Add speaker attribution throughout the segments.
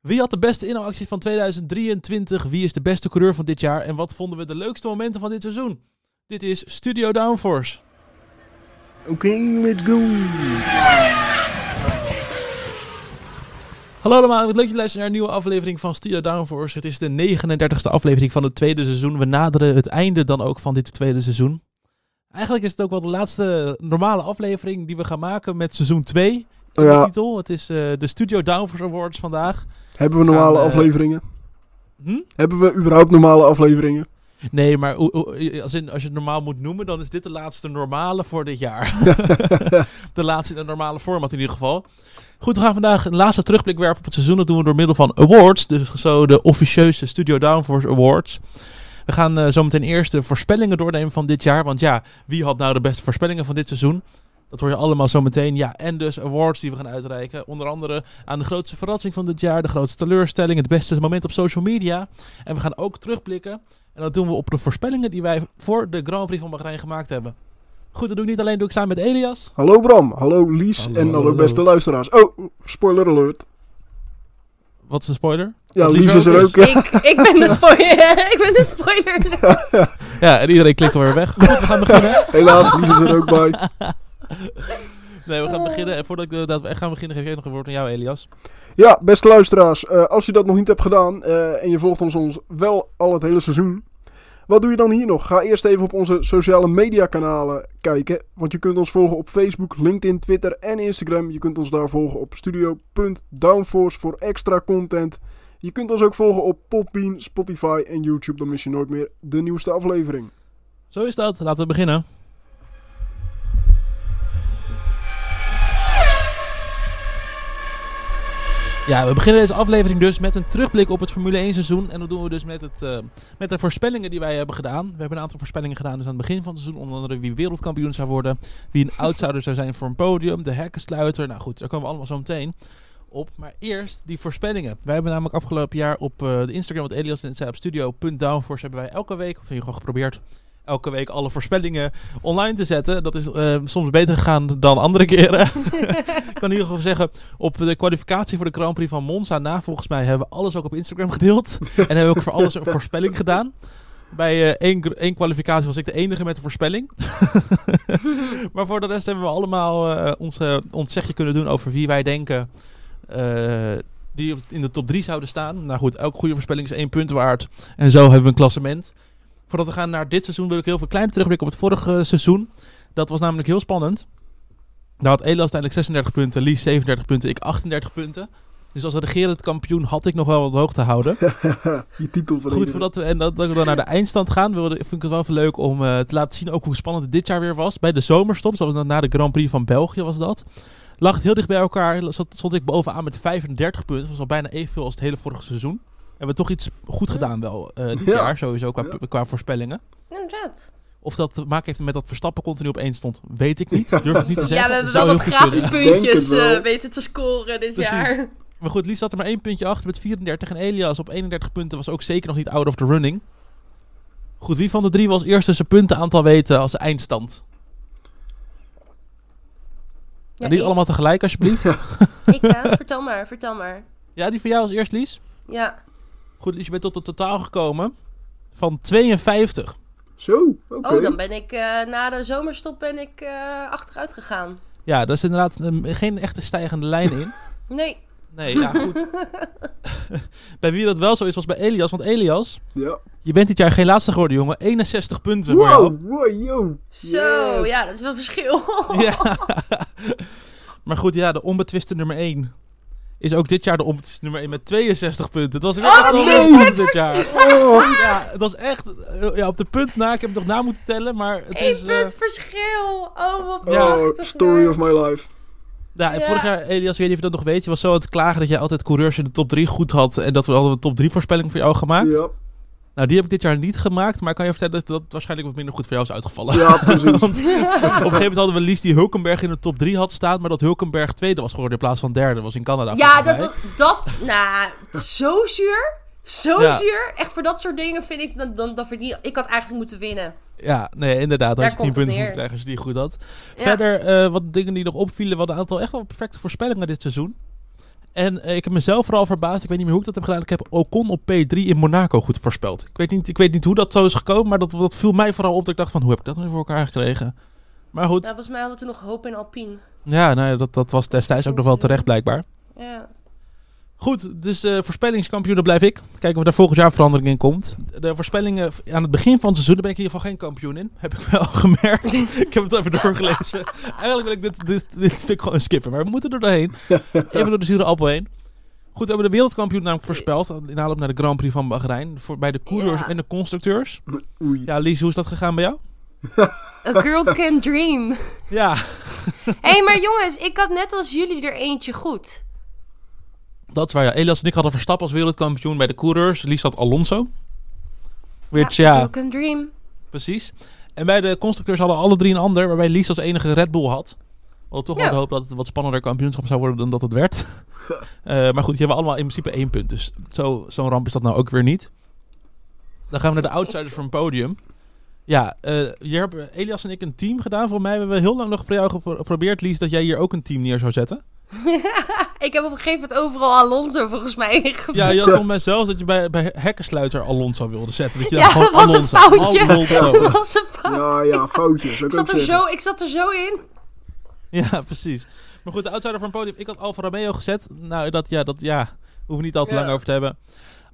Speaker 1: Wie had de beste inhaalactie van 2023? Wie is de beste coureur van dit jaar? En wat vonden we de leukste momenten van dit seizoen? Dit is Studio Downforce.
Speaker 2: Oké, let's go.
Speaker 1: Hallo allemaal, leuk dat je luistert naar een nieuwe aflevering van Studio Downforce. Het is de 39ste aflevering van het tweede seizoen. We naderen het einde dan ook van dit tweede seizoen. Eigenlijk is het ook wel de laatste normale aflevering die we gaan maken met seizoen 2. In
Speaker 2: Ja.
Speaker 1: de titel. Het is eh, de Studio Downforce Awards vandaag.
Speaker 2: Hebben we normale afleveringen?
Speaker 1: Hm?
Speaker 2: Hebben we überhaupt normale afleveringen?
Speaker 1: Nee, maar als, in, als je het normaal moet noemen, dan is dit de laatste normale voor dit jaar. de laatste in een normale format in ieder geval. Goed, we gaan vandaag een laatste terugblik werpen op het seizoen. Dat doen we door middel van awards. Dus zo de officieuze Studio Downforce Awards. We gaan eh, zo meteen eerst de voorspellingen doornemen van dit jaar. Want ja, wie had nou de beste voorspellingen van dit seizoen? Dat hoor je allemaal zo meteen. Ja, en dus awards die we gaan uitreiken. Onder andere aan de grootste verrassing van dit jaar. De grootste teleurstelling. Het beste moment op social media. En we gaan ook terugblikken. En dat doen we op de voorspellingen die wij voor de Grand Prix van Bahrein gemaakt hebben. Goed, dat doe ik niet alleen, doe ik samen met Elias.
Speaker 2: Hallo Bram, hallo Lies
Speaker 1: Hallo,
Speaker 2: en hallo,
Speaker 1: hallo.
Speaker 2: beste luisteraars. Oh, spoiler alert.
Speaker 1: Wat is een spoiler?
Speaker 2: Ja, Lies
Speaker 1: Lies
Speaker 2: is
Speaker 1: er ook
Speaker 2: ook.
Speaker 1: is.
Speaker 2: ja.
Speaker 3: Ik, ik ben de spoiler. ik ben de spoiler.
Speaker 1: Ja, en iedereen klikt alweer weg. Goed, we gaan beginnen.
Speaker 2: Helaas, Lies is er ook bij.
Speaker 1: Nee, we gaan beginnen. En voordat ik, eh, dat we echt gaan beginnen, geef ik nog een woord aan jou, Elias.
Speaker 2: Ja, beste luisteraars, eh, als je dat nog niet hebt gedaan eh, en je volgt ons, ons wel al het hele seizoen, wat doe je dan hier nog? Ga eerst even op onze sociale media kanalen kijken, want je kunt ons volgen op Facebook, LinkedIn, Twitter en Instagram. Je kunt ons daar volgen op studio.downforce voor extra content. Je kunt ons ook volgen op Podbean, Spotify en YouTube, dan mis je nooit meer de nieuwste aflevering.
Speaker 1: Zo is dat. Laten we beginnen. Ja, we beginnen deze aflevering dus met een terugblik op het Formule 1 seizoen. En dat doen we dus met, het, eh, met de voorspellingen die wij hebben gedaan. We hebben een aantal voorspellingen gedaan dus aan het begin van het seizoen. Onder andere wie wereldkampioen zou worden. Wie een outsider zou zijn voor een podium. De hekkensluiter. Nou goed, daar komen we allemaal zo meteen op. Maar eerst die voorspellingen. Wij hebben namelijk afgelopen jaar op eh, de Instagram, wat Elias net zei, op studio.downforce hebben wij elke week, of in ieder geval geprobeerd, elke week alle voorspellingen online te zetten. Dat is eh, soms beter gegaan dan andere keren. Ik kan in ieder geval zeggen, op de kwalificatie voor de Grand Prix van Monza na, volgens mij, hebben we alles ook op Instagram gedeeld. en hebben we ook voor alles een voorspelling gedaan. Bij eh, één, kwalificatie was ik de enige met een voorspelling. maar voor de rest hebben we allemaal ons, eh, ons zegje kunnen doen over wie wij denken die in de top 3 zouden staan. Nou goed, elke goede voorspelling is één punt waard. En zo hebben we een klassement. Voordat we gaan naar dit seizoen wil ik heel veel kleine terugblik op het vorige seizoen. Dat was namelijk heel spannend. Daar had Elias uiteindelijk 36 punten, Lies 37 punten, ik 38 punten. Dus als regerend kampioen had ik nog wel wat hoog te houden.
Speaker 2: je titel voor
Speaker 1: Goed, voordat we, en dat, dat we dan naar de eindstand gaan, wilde, vind ik het wel even leuk om eh, te laten zien ook hoe spannend het dit jaar weer was. Bij de zomerstop, dat was dan na de Grand Prix van België was dat. Lag het heel dicht bij elkaar, zat, stond ik bovenaan met 35 punten. Dat was al bijna evenveel als het hele vorige seizoen. Hebben we toch iets goed gedaan wel eh, dit
Speaker 2: Ja.
Speaker 1: jaar, sowieso qua,
Speaker 2: Ja.
Speaker 1: qua voorspellingen.
Speaker 3: Inderdaad.
Speaker 1: Of dat te maken heeft met dat Verstappen continu op één stond, weet ik niet. Durf ik niet te zeggen.
Speaker 3: Ja, we hebben
Speaker 1: Zou
Speaker 3: wel wat gratis
Speaker 1: kunnen.
Speaker 3: Puntjes eh, weten te scoren dit
Speaker 1: Precies.
Speaker 3: jaar.
Speaker 1: Maar goed, Lies zat er maar één puntje achter met 34. En Elias op 31 punten was ook zeker nog niet out of the running. Goed, wie van de drie was eerst zijn puntenaantal weten als eindstand?
Speaker 3: Ja,
Speaker 1: niet
Speaker 3: ik-
Speaker 1: allemaal tegelijk, alsjeblieft.
Speaker 3: Ik, ja, vertel maar, vertel maar.
Speaker 1: ja, die van jou als eerst, Lies.
Speaker 3: Ja.
Speaker 1: Goed, Lies, je bent tot het totaal gekomen van 52.
Speaker 2: Zo, oké.
Speaker 3: Oh, dan ben ik eh, na de zomerstop ben ik eh, achteruit gegaan.
Speaker 1: Ja, daar is inderdaad een- geen echte stijgende lijn in.
Speaker 3: Nee.
Speaker 1: Nee, ja, goed. bij wie dat wel zo is, was bij Elias. Want Elias,
Speaker 2: Ja.
Speaker 1: je bent dit jaar geen laatste geworden, jongen. 61 punten voor jou.
Speaker 2: Wow, wow, yo.
Speaker 3: Zo,
Speaker 2: Yes.
Speaker 3: ja, dat is wel verschil.
Speaker 1: Ja. maar goed, ja, de onbetwiste nummer 1 is ook dit jaar de onbetwiste nummer 1 met 62 punten. Het was weer
Speaker 3: Oh,
Speaker 1: echt een dit jaar.
Speaker 2: Oh.
Speaker 1: Ja, het was echt eh, ja, op de punt na. Ik heb het nog na moeten tellen, maar het
Speaker 3: Eén
Speaker 1: is... eh,
Speaker 3: punt verschil. Oh, wat
Speaker 1: Ja.
Speaker 2: Oh,
Speaker 3: prachtig.
Speaker 2: story of my life.
Speaker 1: ja, en
Speaker 3: Ja.
Speaker 1: vorig jaar, Elias, weet je of je dat nog weet, je was zo aan het klagen dat jij altijd coureurs in de top 3 goed had en dat we hadden een top 3 voorspelling voor jou gemaakt.
Speaker 2: Ja,
Speaker 1: Nou, die heb ik dit jaar niet gemaakt, maar ik kan je vertellen dat dat waarschijnlijk wat minder goed voor jou is uitgevallen.
Speaker 2: ja precies.
Speaker 1: Want op een gegeven moment hadden we Lies die Hulkenberg in de top 3 had staan, maar dat Hulkenberg tweede was geworden in plaats van derde. was in Canada.
Speaker 3: Ja, dat was, dat, nou, zo zuur. Zo
Speaker 1: Ja.
Speaker 3: zuur. Echt voor dat soort dingen vind ik, dan, dan, dan verdien ik had eigenlijk moeten winnen.
Speaker 1: Ja, nee, inderdaad.
Speaker 3: Daar
Speaker 1: Had je 10
Speaker 3: komt het
Speaker 1: punten moeten krijgen als je die goed had.
Speaker 3: Ja.
Speaker 1: Verder, eh, wat dingen die nog opvielen. We hadden een aantal echt wel perfecte voorspellingen dit seizoen. En eh, ik heb mezelf vooral verbaasd. Ik weet niet meer hoe ik dat heb gedaan. Ik heb Ocon op P3 in Monaco goed voorspeld. Ik weet niet, ik weet niet hoe dat zo is gekomen. Maar dat, dat viel mij vooral op. Dat ik dacht van, hoe heb ik dat nu voor elkaar gekregen? Maar goed.
Speaker 3: Volgens mij hadden we toen nog hoop in Alpine.
Speaker 1: Ja, nou, ja, dat, dat was destijds ook nog wel terecht blijkbaar.
Speaker 3: Ja.
Speaker 1: Goed, dus de voorspellingskampioen, dat blijf ik. Kijken of er volgend jaar verandering in komt. De voorspellingen aan het begin van het seizoen, daar ben ik in ieder geval geen kampioen in. Heb ik wel gemerkt. ik heb het even doorgelezen. Eigenlijk wil ik dit, dit, dit stuk gewoon skippen, maar we moeten er doorheen. Even door de zure appel heen. Goed, we hebben de wereldkampioen namelijk voorspeld. In aanloop naar de Grand Prix van Bahrein. Voor, bij de coureurs
Speaker 3: Ja.
Speaker 1: en de constructeurs.
Speaker 2: Oei.
Speaker 1: Ja, Lies, hoe is dat gegaan bij jou?
Speaker 3: A girl can dream.
Speaker 1: Ja,
Speaker 3: Hé, hey, maar jongens, ik had net als jullie er eentje goed.
Speaker 1: Dat is waar. Ja. Elias en ik hadden Verstappen als wereldkampioen bij de coureurs. Lies had Alonso. Which, ja,
Speaker 3: dream.
Speaker 1: Precies. En bij de constructeurs hadden alle drie een ander, waarbij Lies als enige Red Bull had. We hadden toch
Speaker 3: Ja.
Speaker 1: wel de hoop dat het een wat spannender kampioenschap zou worden dan dat het werd. Eh, maar goed, die hebben allemaal in principe één punt. Dus zo- zo'n ramp is dat nou ook weer niet. Dan gaan we naar de outsiders van het podium. Ja, eh, hier hebben Elias en ik een team gedaan. Volgens mij hebben we heel lang nog voor jou gepro- geprobeerd, Lies, dat jij hier ook een team neer zou zetten.
Speaker 3: ik heb op een gegeven moment overal Alonso volgens mij.
Speaker 1: Ja, je had volgens mij zelfs dat je bij, bij Hekkensluiter Alonso wilde zetten. Dat je
Speaker 3: Ja,
Speaker 1: daar gewoon
Speaker 3: dat was een
Speaker 1: Alonso-
Speaker 3: foutje.
Speaker 1: Alonso.
Speaker 3: Dat was een fout.
Speaker 2: Ja, ja, foutjes.
Speaker 3: Ik zat, er zo, ik zat er zo in.
Speaker 1: Ja, precies. Maar goed, de outsider van het podium. Ik had Alfa Romeo gezet. Nou, dat, ja, dat, ja, hoeven we niet al te
Speaker 3: Ja.
Speaker 1: lang over te hebben.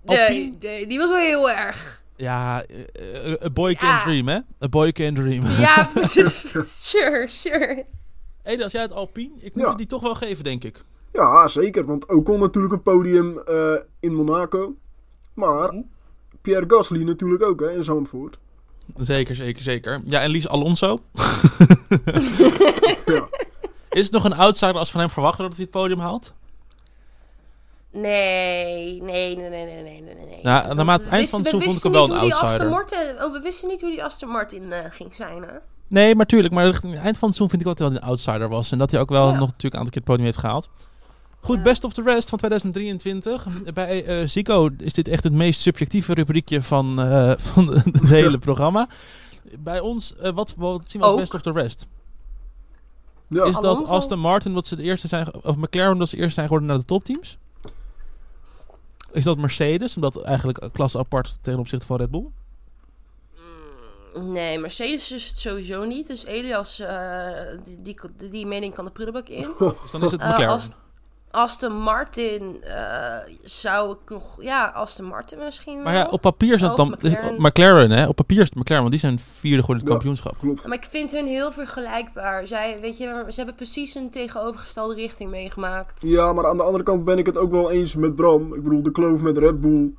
Speaker 1: Alpine,
Speaker 3: Nee, nee, die was wel heel erg.
Speaker 1: ja, eh, eh, a boy can
Speaker 3: Ja.
Speaker 1: dream, hè? A boy can dream.
Speaker 3: Ja, precies. sure, sure.
Speaker 1: Als jij het Alpine, ik moet
Speaker 2: Ja.
Speaker 1: je die toch wel geven, denk ik.
Speaker 2: Ja, zeker. Want Ocon natuurlijk een podium eh, in Monaco. Maar Pierre Gasly natuurlijk ook hè, in Zandvoort.
Speaker 1: Zeker, zeker, zeker. Ja, en Lies Alonso.
Speaker 2: Ja.
Speaker 1: Is het nog een outsider als van hem verwachten dat hij het podium haalt?
Speaker 3: Nee, nee, nee, nee, nee, nee, nee, nee.
Speaker 1: Ja, naarmate het
Speaker 3: We
Speaker 1: eind van het
Speaker 3: wisten-
Speaker 1: seizoen vond ik hem wel een
Speaker 3: wisten niet hoe die Aston
Speaker 1: outsider.
Speaker 3: Martin, oh, we wisten niet hoe die Aston Martin eh, ging zijn, hè?
Speaker 1: Nee, maar tuurlijk. Maar het eind van het seizoen vind ik hij wel een outsider was. En dat hij ook wel
Speaker 3: Ja.
Speaker 1: nog natuurlijk een aantal keer het podium heeft gehaald. Goed,
Speaker 3: Ja.
Speaker 1: best of the rest van 2023. Bij eh Zico is dit echt het meest subjectieve rubriekje van, eh, van het hele programma. Bij ons, eh, wat, wat zien we als
Speaker 3: Ook.
Speaker 1: best of the rest?
Speaker 2: Ja.
Speaker 1: Is dat? Aston Martin, dat ze de eerste zijn, of McLaren, dat ze eerst zijn geworden naar de topteams? Is dat Mercedes, omdat eigenlijk een klasse apart ten opzichte van Red Bull?
Speaker 3: Nee, Mercedes is het sowieso niet. Dus Elias, eh, die, die, die mening kan de prullenbak in.
Speaker 1: Dus dan is het
Speaker 3: Eh,
Speaker 1: McLaren.
Speaker 3: Ast- Aston Martin eh, zou ik nog... Ja, Aston Martin misschien
Speaker 1: maar ja,
Speaker 3: wel.
Speaker 1: op papier is het
Speaker 3: Of
Speaker 1: dan
Speaker 3: McLaren.
Speaker 1: McLaren, hè? Op papier is het McLaren, want die zijn vierde geworden in het
Speaker 2: Ja.
Speaker 1: kampioenschap.
Speaker 2: Klopt.
Speaker 3: Maar ik vind hun heel vergelijkbaar. Zij, weet je, ze hebben precies een tegenovergestelde richting meegemaakt.
Speaker 2: Ja, maar aan de andere kant ben ik het ook wel eens met Bram. Ik bedoel, de kloof met Red Bull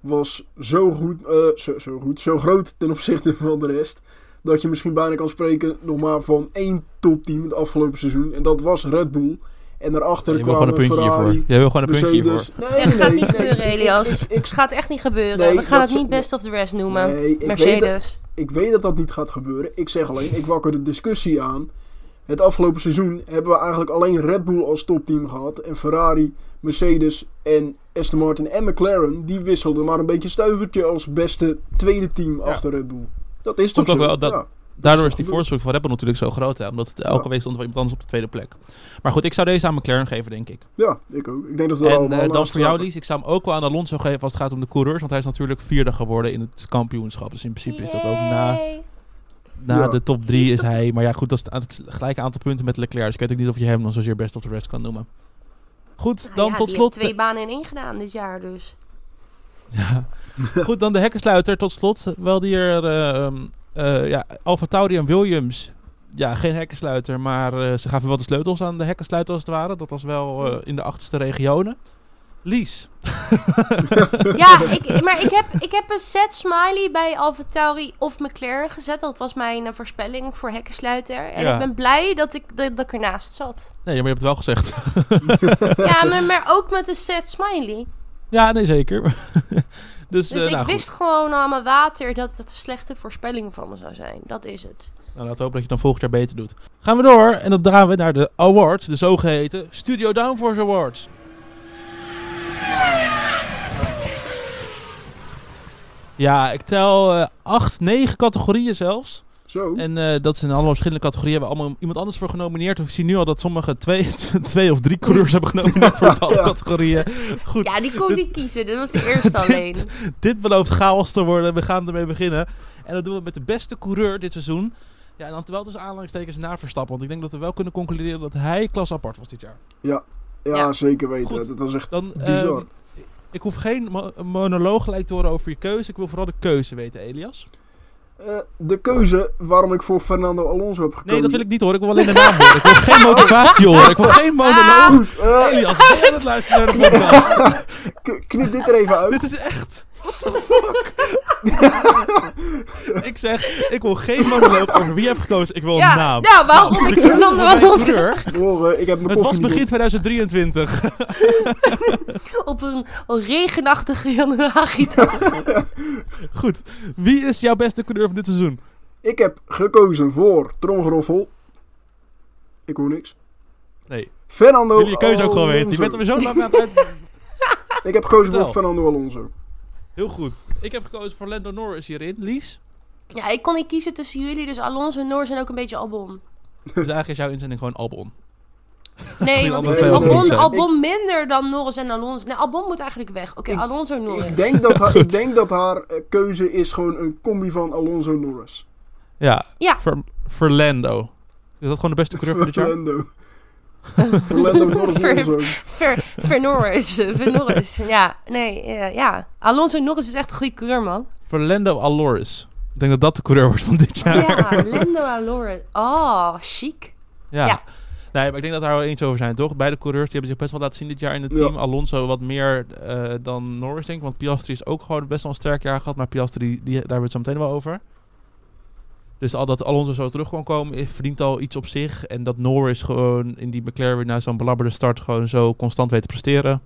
Speaker 2: was zo goed, eh, zo, zo goed, zo groot ten opzichte van de rest. Dat je misschien bijna kan spreken nog maar van één topteam het afgelopen seizoen. En dat was Red Bull. En daarachter
Speaker 1: Je wil gewoon
Speaker 2: kwamen
Speaker 1: een puntje hiervoor.
Speaker 2: Ferrari,
Speaker 1: Jij wil gewoon een puntje hiervoor.
Speaker 2: Mercedes. Nee,
Speaker 3: Het gaat
Speaker 2: nee,
Speaker 3: niet
Speaker 2: nee,
Speaker 3: gebeuren, Elias.
Speaker 2: ik- ik-
Speaker 3: Het gaat echt niet gebeuren.
Speaker 2: Nee,
Speaker 3: We gaan het niet best of the rest noemen.
Speaker 2: Nee, ik weet, dat,
Speaker 3: Mercedes.
Speaker 2: ik weet dat dat niet gaat gebeuren. Ik zeg alleen, ik wakker de discussie aan. Het afgelopen seizoen hebben we eigenlijk alleen Red Bull als topteam gehad. En Ferrari, Mercedes en Aston Martin en McLaren, die wisselden maar een beetje stuivertje als beste tweede team achter Red Bull. Dat is toch
Speaker 1: ook
Speaker 2: zo?
Speaker 1: wel, dat-
Speaker 2: Ja.
Speaker 1: Daardoor
Speaker 2: is
Speaker 1: die
Speaker 2: wel
Speaker 1: voorsprong van Red Bull natuurlijk zo groot. Hè? Omdat het elke
Speaker 2: Ja.
Speaker 1: week stond er iemand anders op de tweede plek. Maar goed, ik zou deze aan McLaren geven, denk ik.
Speaker 2: ja, ik ook. Ik denk dat we
Speaker 1: En eh, dan voor jou. Lies, ik zou hem ook wel aan Alonso geven als het gaat om de coureurs. Want hij is natuurlijk vierde geworden in het kampioenschap. Dus in principe is dat ook na, na
Speaker 2: Ja.
Speaker 1: de top drie
Speaker 3: Precies,
Speaker 1: is
Speaker 3: toch?
Speaker 1: hij. Maar ja, goed, dat is het gelijke aantal punten met Leclerc. Dus ik weet ook niet of je hem dan zozeer best of the rest kan noemen. Goed,
Speaker 3: Nou
Speaker 1: dan
Speaker 3: ja,
Speaker 1: tot slot...
Speaker 3: twee banen in één gedaan dit jaar, dus.
Speaker 1: Ja. Goed, dan de hekkensluiter tot slot. Wel die er, eh, ehm, eh, ja, Alfa Tauri en Williams. Ja, geen hekkensluiter, maar eh, ze gaven wel de sleutels aan de hekkensluiter als het ware. Dat was wel eh, in de achterste regionen. Lies.
Speaker 3: Ja, ik, maar ik heb, ik heb een set smiley bij AlphaTauri of McLaren gezet. Dat was mijn eh, voorspelling voor hekkensluiter. En
Speaker 1: Ja.
Speaker 3: ik ben blij dat ik, dat, dat ik ernaast zat.
Speaker 1: Nee, maar je hebt het wel gezegd.
Speaker 3: Ja, maar, maar ook met een set smiley.
Speaker 1: ja, nee, zeker. dus
Speaker 3: Dus
Speaker 1: eh,
Speaker 3: ik
Speaker 1: nou,
Speaker 3: wist gewoon aan mijn water dat het een slechte voorspelling van me zou zijn. Dat is het.
Speaker 1: Nou, laten we hopen dat je dan volgend jaar beter doet. Gaan we door en dan gaan we naar de awards, de zogeheten Studio Downforce Awards. Ja, ik tel eh, acht, negen categorieën zelfs.
Speaker 2: Zo.
Speaker 1: En eh, dat zijn allemaal verschillende categorieën. Hebben allemaal iemand anders voor genomineerd. Ik zie nu al dat sommige twee, twee of drie coureurs hebben genomineerd voor bepaalde
Speaker 2: Ja.
Speaker 1: categorieën. Goed,
Speaker 3: Ja, die kon niet kiezen. Dat was de eerste alleen.
Speaker 1: dit belooft chaos te worden. We gaan ermee beginnen. En dat doen we met de beste coureur dit seizoen. Ja, en dan wel tussen aanhalingstekens na Verstappen. Want ik denk dat we wel kunnen concluderen dat hij klas apart was dit jaar.
Speaker 2: Ja,
Speaker 3: Ja.
Speaker 2: zeker weten.
Speaker 1: Goed.
Speaker 2: Dat was echt
Speaker 1: Dan,
Speaker 2: bizar.
Speaker 1: ehm, ik hoef geen mo- monoloog gelijk te horen over je keuze. Ik wil vooral de keuze weten, Elias.
Speaker 2: Eh, de keuze waarom ik voor Fernando Alonso heb gekozen.
Speaker 1: Nee, dat wil ik niet horen. Ik wil alleen de naam horen. Ik wil geen motivatie horen. Ik wil geen monoloog.
Speaker 2: Eh,
Speaker 1: Elias, ben je aan het luisteren naar de podcast?
Speaker 2: knip dit er even uit.
Speaker 1: Dit is echt... What the fuck? Ik zeg, ik wil geen monoloog over wie je hebt gekozen. Ik wil een
Speaker 3: Ja,
Speaker 1: naam.
Speaker 3: nou, waarom
Speaker 1: de
Speaker 3: ik Fernando Alonso
Speaker 2: eh, ik heb mijn
Speaker 1: Het was begin
Speaker 2: op.
Speaker 1: 2023.
Speaker 3: op een, regenachtige januari dag.
Speaker 1: Goed. Wie is jouw beste coureur van dit seizoen?
Speaker 2: Ik heb gekozen voor Tromgeroffel. Ik hoor niks.
Speaker 1: Nee.
Speaker 2: Fernando
Speaker 1: Wil je je keuze ook gewoon weten? Je bent er zo lang aan het uit.
Speaker 2: Ik heb gekozen
Speaker 1: Vertel.
Speaker 2: voor Fernando Alonso.
Speaker 1: Heel goed. Ik heb gekozen voor Lando Norris hierin. Lies?
Speaker 3: Ja, ik kon niet kiezen tussen jullie, dus Alonso en Norris en ook een beetje Albon.
Speaker 1: Dus eigenlijk is jouw inzending gewoon Albon.
Speaker 3: Nee, want ik vind Albon,
Speaker 1: zijn.
Speaker 3: Albon minder dan Norris en Alonso. Nee, Albon moet eigenlijk weg. Oké, Alonso en Norris.
Speaker 2: Ik denk dat haar, ik denk dat haar eh, keuze is gewoon een combi van Alonso Norris.
Speaker 1: Ja.
Speaker 3: Ja.
Speaker 1: Voor, voor Lando. Is dat gewoon de beste coureur van dit jaar?
Speaker 2: Fernando. Fernando Norris
Speaker 3: Ver-. Ver. Ja, nee, eh, ja. Alonso Norris is echt een goede coureur, man.
Speaker 1: Voor Lando Aloris. Ik denk dat dat de coureur wordt van dit jaar.
Speaker 3: Ja, Lando Alonso. Oh, chic.
Speaker 1: Ja.
Speaker 3: Ja.
Speaker 1: Nee, maar ik denk dat daar wel eens over zijn, toch? Beide coureurs die hebben zich best wel laten zien dit jaar in het
Speaker 2: Ja.
Speaker 1: team. Alonso wat meer eh, dan Norris, denk ik. Want Piastri is ook gewoon best wel een sterk jaar gehad. Maar Piastri, die, daar hebben we het zo meteen wel over. Dus al dat Alonso zo terug kon komen, eh, verdient al iets op zich. En dat Norris gewoon in die McLaren weer na zo'n belabberde start gewoon zo constant weet te presteren.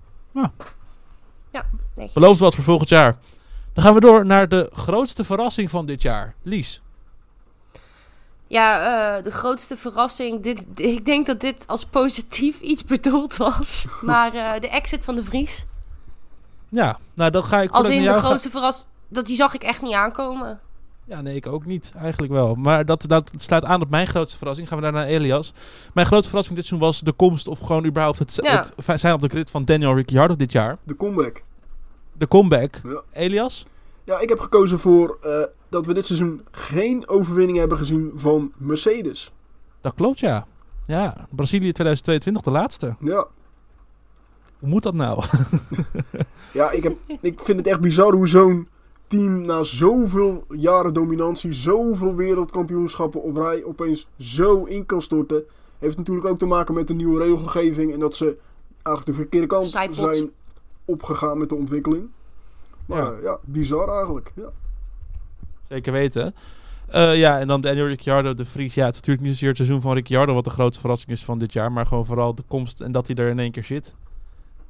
Speaker 3: Netjes.
Speaker 1: Belooft wat voor volgend jaar. Dan gaan we door naar de grootste verrassing van dit jaar. Lies.
Speaker 3: Ja, eh, de grootste verrassing. Dit, ik denk dat dit als positief iets bedoeld was. Maar eh, de exit van de Vries.
Speaker 1: Ja, nou dan ga ik...
Speaker 3: Als in de grootste verrassing. Dat die zag ik echt niet aankomen.
Speaker 1: Ja, nee, ik ook niet. Eigenlijk wel. Maar dat, dat sluit aan op mijn grootste verrassing. Gaan we daar naar Elias. Mijn grootste verrassing dit seizoen was de komst... of gewoon überhaupt het,
Speaker 3: Ja.
Speaker 1: het zijn op de grid van Daniel Ricciardo dit jaar.
Speaker 2: De comeback.
Speaker 1: De comeback.
Speaker 2: Ja.
Speaker 1: Elias?
Speaker 2: Ja, ik heb gekozen voor eh, dat we dit seizoen geen overwinning hebben gezien van Mercedes.
Speaker 1: Dat klopt, ja. Ja, Brazilië 2022, de laatste.
Speaker 2: Ja,
Speaker 1: Hoe moet dat nou?
Speaker 2: ja ik, heb, ik vind het echt bizar hoe zo'n team na zoveel jaren dominantie, zoveel wereldkampioenschappen op rij, opeens zo in kan storten. Heeft natuurlijk ook te maken met de nieuwe regelgeving en dat ze eigenlijk de verkeerde kant zijn opgegaan met de ontwikkeling. Maar
Speaker 1: Ja.
Speaker 2: ja, ja bizar eigenlijk. Ja.
Speaker 1: Zeker weten. Eh, ja, en dan Daniel Ricciardo, de Vries. Ja, het is natuurlijk niet zozeer het seizoen van Ricciardo wat de grootste verrassing is van dit jaar. Maar gewoon vooral de komst en dat hij er in één keer zit.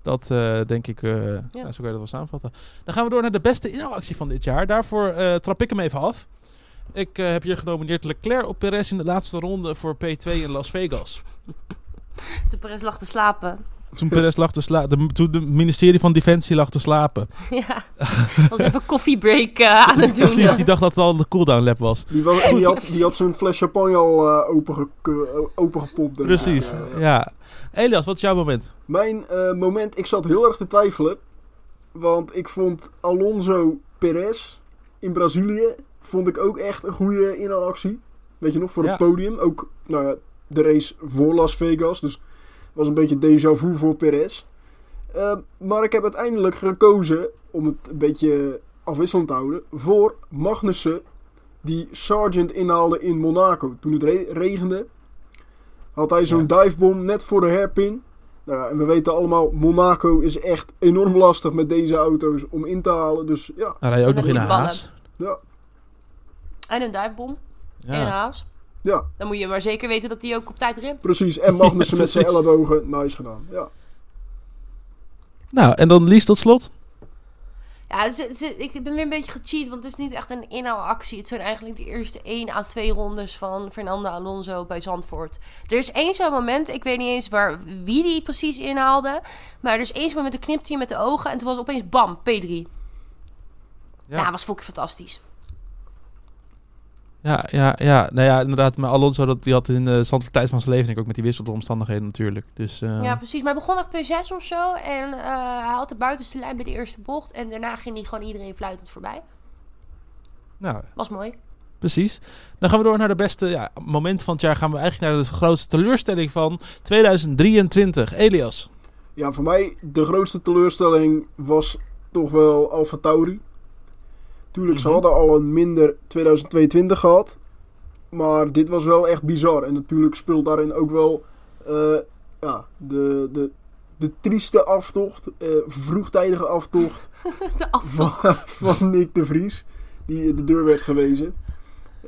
Speaker 1: Dat eh, denk ik, eh ja. zo kan je dat wel samenvatten. Dan gaan we door naar de beste inhaalactie van dit jaar. Daarvoor eh, trap ik hem even af. Ik eh, heb hier genomineerd Leclerc op Perez in de laatste ronde voor P2 in Las Vegas.
Speaker 3: De Perez lag te slapen.
Speaker 1: Toen Perez lag te slapen. Toen het ministerie van Defensie lag te slapen.
Speaker 3: ja. was even koffiebreak eh aan het doen.
Speaker 1: Precies, die dacht dat het al de cooldown lap was.
Speaker 2: Die, was, die had, die had zijn fles champagne al eh, openge, opengepopt.
Speaker 1: Precies,
Speaker 2: Ja, ja.
Speaker 1: Elias, wat is jouw moment?
Speaker 2: Mijn eh, moment, ik zat heel erg te twijfelen. Want ik vond Alonso Perez in Brazilië vond ik ook echt een goede inhaalactie. Weet je nog, voor
Speaker 1: Ja.
Speaker 2: het podium. Ook nou ja, de race voor Las Vegas. Dus was een beetje déjà vu voor Perez. Eh, maar ik heb uiteindelijk gekozen, om het een beetje afwisselend te houden, voor Magnussen. Die Sargent inhaalde in Monaco. Toen het re- regende, had hij zo'n divebom net voor de hairpin. Nou ja, en we weten allemaal, Monaco is echt enorm lastig met deze auto's om in te halen. Dus ja,
Speaker 1: rij je ook
Speaker 3: En
Speaker 1: nog in een haas.
Speaker 2: ja,
Speaker 3: En een divebom. En een
Speaker 1: Ja.
Speaker 3: haas.
Speaker 2: ja,
Speaker 3: Dan moet je maar zeker weten dat die ook op tijd remt.
Speaker 2: precies. En Magnussen met zijn ellebogen, nice gedaan. Ja.
Speaker 1: Nou, en dan Lies tot slot.
Speaker 3: Ja, ik ben weer een beetje gecheat, want het is niet echt een inhaalactie. Het zijn eigenlijk de eerste 1 à 2 rondes van Fernando Alonso bij Zandvoort. Er is één zo'n moment, ik weet niet eens waar, wie die precies inhaalde. Maar er is één zo'n moment, toen knipte hij met de ogen en toen was opeens bam, P3. Ja, was fucking fantastisch.
Speaker 1: Ja, ja, ja. Nou ja, inderdaad. Maar Alonso, dat, die had in de uh, tijd van zijn leven, denk ik, ook met die wisselende omstandigheden natuurlijk. Dus, uh...
Speaker 3: Ja, precies. Maar hij begon op P6 of zo. En uh, hij had de buitenste lijn bij de eerste bocht. En daarna ging hij gewoon iedereen fluitend voorbij.
Speaker 1: Nou.
Speaker 3: Was mooi.
Speaker 1: Precies. Dan gaan we door naar de beste ja, moment van het jaar. Gaan we eigenlijk naar de grootste teleurstelling van 2023. Elias.
Speaker 2: Ja, voor mij de grootste teleurstelling was toch wel Alfa Tauri. Tuurlijk, ze hadden al een minder 2022 gehad. Maar dit was wel echt bizar. En natuurlijk speelt daarin ook wel uh, ja, de, de, de trieste aftocht, uh, vroegtijdige aftocht,
Speaker 3: de aftocht.
Speaker 2: Van, van, Nick de Vries, die de deur werd gewezen.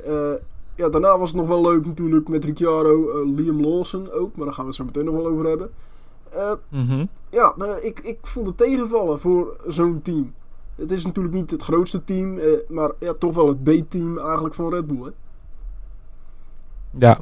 Speaker 2: Uh, ja, daarna was het nog wel leuk natuurlijk met Ricciardo, Liam Lawson ook, maar daar gaan we het zo meteen nog wel over hebben.
Speaker 1: Mm -hmm.
Speaker 2: Ja, maar ik, ik vond het tegenvallen voor zo'n team. Het is natuurlijk niet het grootste team, eh, maar ja, toch wel het B-team eigenlijk van Red Bull. Hè?
Speaker 1: Ja.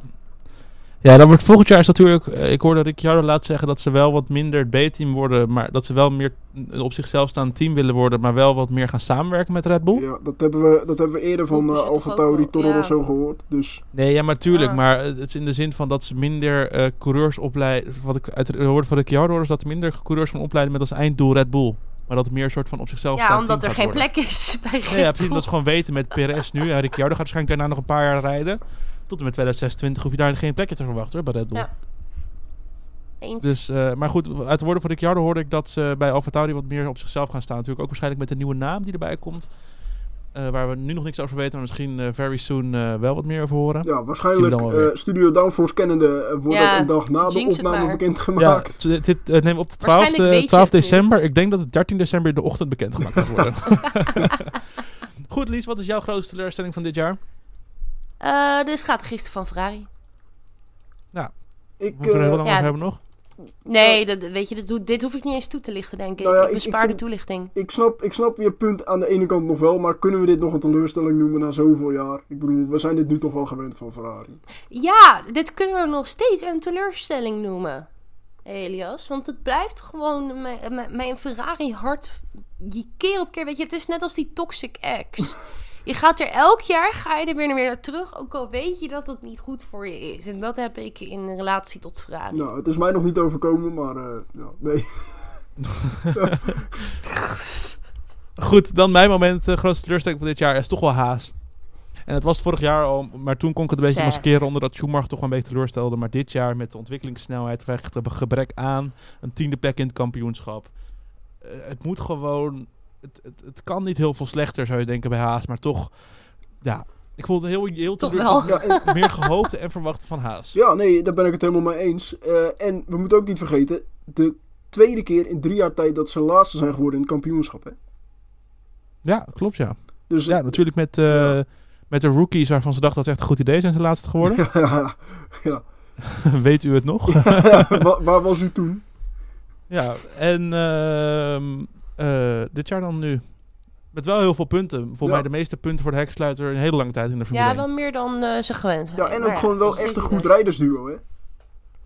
Speaker 1: Ja, dan wordt volgend jaar is natuurlijk. Uh, ik hoorde Ricciardo laat zeggen dat ze wel wat minder het B-team worden, maar dat ze wel meer op zichzelf staand team willen worden, maar wel wat meer gaan samenwerken met Red Bull.
Speaker 2: Ja, dat hebben we, dat hebben we eerder van uh, Alfa Tauri Toro ja. Rosso gehoord. Dus.
Speaker 1: Nee, ja, maar tuurlijk. Ja. Maar het is in de zin van dat ze minder uh, coureurs opleiden. Wat ik uit hoorde van Ricciardo is dat er minder coureurs gaan opleiden met als einddoel Red Bull. Maar dat het meer soort van op zichzelf
Speaker 3: Ja, omdat er geen
Speaker 1: worden.
Speaker 3: plek is bij Red
Speaker 1: nee, ja, precies. Dat ze gewoon weten met Perez nu. En Ricciardo gaat waarschijnlijk daarna nog een paar jaar rijden. Tot en met 2026 hoef je daar geen plekje te verwachten hoor, bij Red Bull.
Speaker 3: Ja. Eens.
Speaker 1: Dus, uh, maar goed, uit de woorden van Ricciardo hoorde ik dat ze bij Alfa Tauri wat meer op zichzelf gaan staan. Natuurlijk ook waarschijnlijk met de nieuwe naam die erbij komt. Uh, waar we nu nog niks over weten, maar misschien uh, very soon wel wat meer over horen.
Speaker 2: Ja, waarschijnlijk Studio Downforce kennende wordt
Speaker 3: ja,
Speaker 2: dat een dag na de opname bekendgemaakt.
Speaker 1: Ja, dit, dit neem op de 12, 12 december. Ik denk dat het 13 december in de ochtend bekendgemaakt gaat worden. Goed, Lies, wat is jouw grootste teleurstelling van dit jaar?
Speaker 3: Uh, de strategisten van Ferrari.
Speaker 1: Nou,
Speaker 2: ik,
Speaker 1: moeten we er heel lang
Speaker 3: ja,
Speaker 1: over hebben nog?
Speaker 3: Nee, dat, weet je, dat, dit hoef ik niet eens toe te lichten, denk ik.
Speaker 2: Nou ja,
Speaker 3: ik bespaar
Speaker 2: ik
Speaker 3: de toelichting.
Speaker 2: ik, snap, ik snap je punt aan de ene kant nog wel, maar kunnen we dit nog een teleurstelling noemen na zoveel jaar? Ik bedoel, we zijn dit nu toch wel gewend van Ferrari.
Speaker 3: Ja, dit kunnen we nog steeds een teleurstelling noemen, Elias. Want het blijft gewoon mijn, mijn, Ferrari-hart die keer op keer. Weet je, het is net als die toxic ex. Je gaat er elk jaar, ga je er weer, weer naar terug, ook al weet je dat het niet goed voor je is. En dat heb ik in relatie tot Ferrari.
Speaker 2: Nou, het is mij nog niet overkomen, maar eh, ja, nee.
Speaker 1: Goed, dan mijn moment, de grootste teleurstelling van dit jaar is toch wel Haas. En het was vorig jaar al, maar toen kon ik het een beetje
Speaker 3: Sad.
Speaker 1: maskeren onder dat Schumacher toch wel een beetje teleurstelde. Maar dit jaar met de ontwikkelingssnelheid, echt een gebrek aan een tiende plek in het kampioenschap. Eh, het moet gewoon, het, het, het kan niet heel veel slechter zou je denken bij Haas, maar toch, ja, ik vond het heel, heel
Speaker 3: Toch
Speaker 1: teleur-
Speaker 3: wel.
Speaker 2: Ja, en-
Speaker 1: meer gehoopt en verwacht van Haas.
Speaker 2: ja, nee, daar ben ik het helemaal mee eens. Eh, en we moeten ook niet vergeten, de tweede keer in drie jaar tijd dat ze laatste zijn geworden in het kampioenschap. Hè?
Speaker 1: Ja, klopt ja.
Speaker 2: Dus
Speaker 1: Ja, natuurlijk met, eh,
Speaker 2: Ja.
Speaker 1: met de rookies waarvan ze dachten dat het echt een goed idee zijn ze laatste geworden.
Speaker 2: ja, ja.
Speaker 1: Weet u het nog?
Speaker 2: Wa- waar was u toen?
Speaker 1: Ja, en ehm, eh, dit jaar dan nu. Met wel heel veel punten. Voor
Speaker 2: Ja.
Speaker 1: mij de meeste punten voor de heksluiter in een hele lange tijd in de Formule
Speaker 3: Ja,
Speaker 1: 1.
Speaker 3: wel meer dan eh, ze gewend zijn.
Speaker 2: Ja, en
Speaker 3: Maar
Speaker 2: ook gewoon wel echt een goed
Speaker 3: best.
Speaker 2: rijdersduo, hè?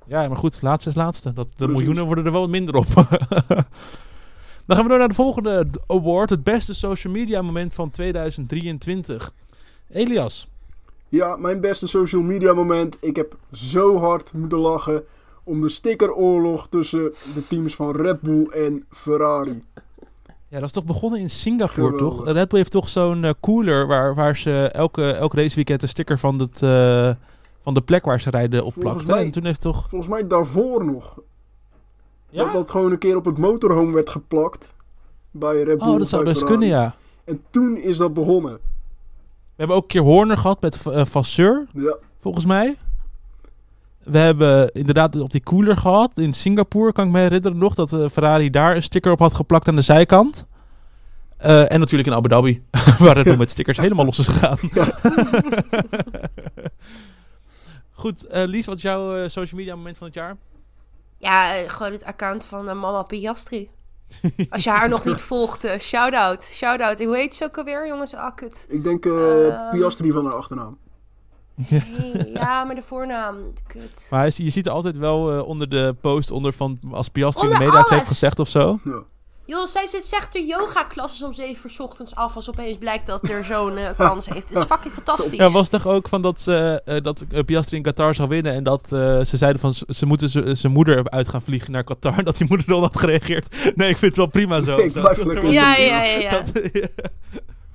Speaker 1: Ja, maar goed, laatste is laatste. Dat, de
Speaker 2: Precies.
Speaker 1: miljoenen worden er wel wat minder op. dan gaan we door naar de volgende award. Het beste social media moment van 2023. Elias.
Speaker 2: Ja, mijn beste social media moment. Ik heb zo hard moeten lachen om de stickeroorlog tussen de teams van Red Bull en Ferrari.
Speaker 1: Ja, dat is toch begonnen in Singapore,
Speaker 2: Geweldig.
Speaker 1: toch? Red Bull heeft toch zo'n eh, cooler waar, waar ze elke, elk raceweekend een sticker van, het, eh, van de plek waar ze rijden opplakten.
Speaker 2: mij-
Speaker 1: En toen heeft toch...
Speaker 2: Volgens mij daarvoor nog.
Speaker 1: Ja?
Speaker 2: Dat dat gewoon een keer op het motorhome werd geplakt. Bij Red Bull.
Speaker 1: Oh, dat zou
Speaker 2: bij
Speaker 1: best kunnen, ja.
Speaker 2: En toen is dat begonnen.
Speaker 1: We hebben ook een keer Horner gehad met uh, Vasseur,
Speaker 2: Ja,
Speaker 1: volgens mij. We hebben inderdaad op die cooler gehad in Singapore, kan ik me herinneren nog, dat eh, Ferrari daar een sticker op had geplakt aan de zijkant. Eh, en natuurlijk in Abu Dhabi, waar het met stickers helemaal los is gegaan. Goed, eh, Lies, wat is jouw eh, social media moment van het jaar?
Speaker 3: Ja, gewoon het account van eh, Mama Piastri. Als je haar nog niet volgt, shout-out. Shout-out. Hoe heet ze ook alweer, jongens? Ah, kut.
Speaker 2: ik denk eh
Speaker 3: Ehm.
Speaker 2: Piastri van haar achternaam.
Speaker 3: Nee, ja, maar de voornaam. Kut.
Speaker 1: Maar hij je ziet er altijd wel eh, onder de post onder van als Piastri
Speaker 3: Onder
Speaker 1: de media heeft gezegd of zo.
Speaker 2: Ja.
Speaker 3: Joh, zij zit, zegt de yoga-klassen om 7 uur 's ochtends af als opeens blijkt dat er zo'n eh, kans heeft. Het is fucking fantastisch.
Speaker 1: Ja, was toch ook van dat, ze, eh, dat Piastri in Qatar zou winnen. En dat eh, ze zeiden van ze, moeten ze- zijn moeder uit gaan vliegen naar Qatar. En dat die moeder dan had gereageerd. Nee, ik vind het wel prima zo. Was
Speaker 3: ja, ja, ja.
Speaker 1: Dat- ja.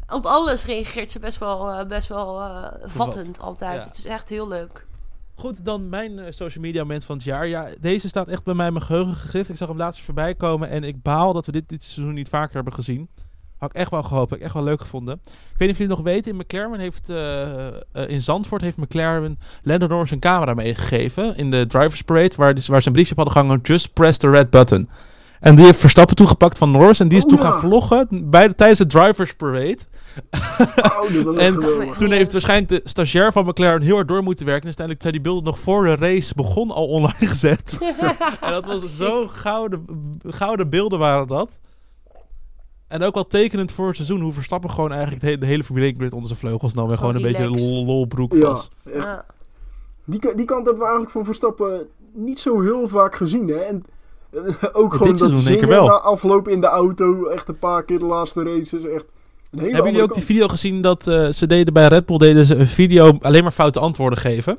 Speaker 3: Op alles reageert ze best wel, eh, best wel eh, vattend altijd.
Speaker 1: Ja.
Speaker 3: Het is echt heel leuk.
Speaker 1: Goed, dan mijn eh, social media moment van het jaar. Ja, deze staat echt bij mij in mijn geheugen gegrift. Ik zag hem laatst voorbij komen. En ik baal dat we dit dit seizoen niet vaker hebben gezien. Had ik echt wel gehoopt. Had ik echt wel leuk gevonden. Ik weet niet of jullie nog weten. In McLaren heeft... in Zandvoort heeft McLaren Lando Norris een camera meegegeven. In de Drivers Parade. Waar, dus, waar ze een briefje op hadden gehangen. Just press the red button. En die heeft Verstappen toegepakt van Norris. En die is
Speaker 2: Oh,
Speaker 1: toen
Speaker 2: ja.
Speaker 1: gaan vloggen bij de, tijdens de Drivers Parade.
Speaker 2: Oh, dat
Speaker 1: En
Speaker 2: geweldig.
Speaker 1: Toen heeft waarschijnlijk de stagiair van McLaren heel hard door moeten werken. En uiteindelijk zijn die beelden nog voor de race begon al online gezet. en dat was zo gouden, gouden beelden waren dat. En ook wel tekenend voor het seizoen hoe Verstappen gewoon eigenlijk de hele, de hele Formule 1 grid onder zijn vleugels nam. En gewoon
Speaker 3: Gewoon
Speaker 1: een beetje een lolbroek
Speaker 2: Ja,
Speaker 1: was.
Speaker 2: echt.
Speaker 3: Ja.
Speaker 2: Die, die kant hebben we eigenlijk van Verstappen niet zo heel vaak gezien. Hè? En eh, ook gewoon dat zingen
Speaker 1: wel.
Speaker 2: na afloop in de auto. Echt een paar keer de laatste races. Echt
Speaker 1: Hebben jullie ook die video gezien dat eh, ze deden bij Red Bull deden ze een video alleen maar foute antwoorden geven?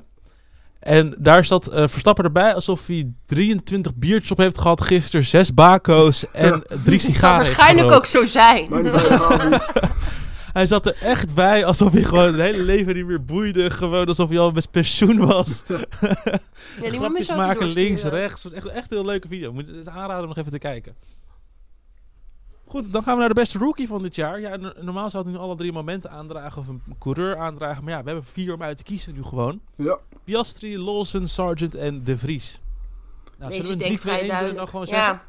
Speaker 1: En daar zat eh, Verstappen erbij alsof hij 23 biertjes op heeft gehad gisteren, zes bako's en drie
Speaker 3: Het
Speaker 1: sigaren. heeft
Speaker 3: waarschijnlijk ook zo zijn.
Speaker 1: Hij zat er echt bij alsof hij gewoon het hele leven niet meer boeide. Gewoon alsof hij al met pensioen was.
Speaker 3: Ja, die moet me
Speaker 1: Grapjes maken links, rechts. Het was echt, echt een heel leuke video. Moet het is aanraden om nog even te kijken. Goed, dan gaan we naar de beste rookie van dit jaar. Ja, no- normaal zou het nu alle drie momenten aandragen of een coureur aandragen. Maar ja, we hebben vier om uit te kiezen nu gewoon.
Speaker 2: Ja,
Speaker 1: Piastri, Lawson, Sargent en De Vries. Nou,
Speaker 3: Deze
Speaker 1: zullen we
Speaker 3: denk
Speaker 1: een 3, 2,
Speaker 3: vrij
Speaker 1: 1 er
Speaker 3: duidelijk.
Speaker 1: dan gewoon zeggen?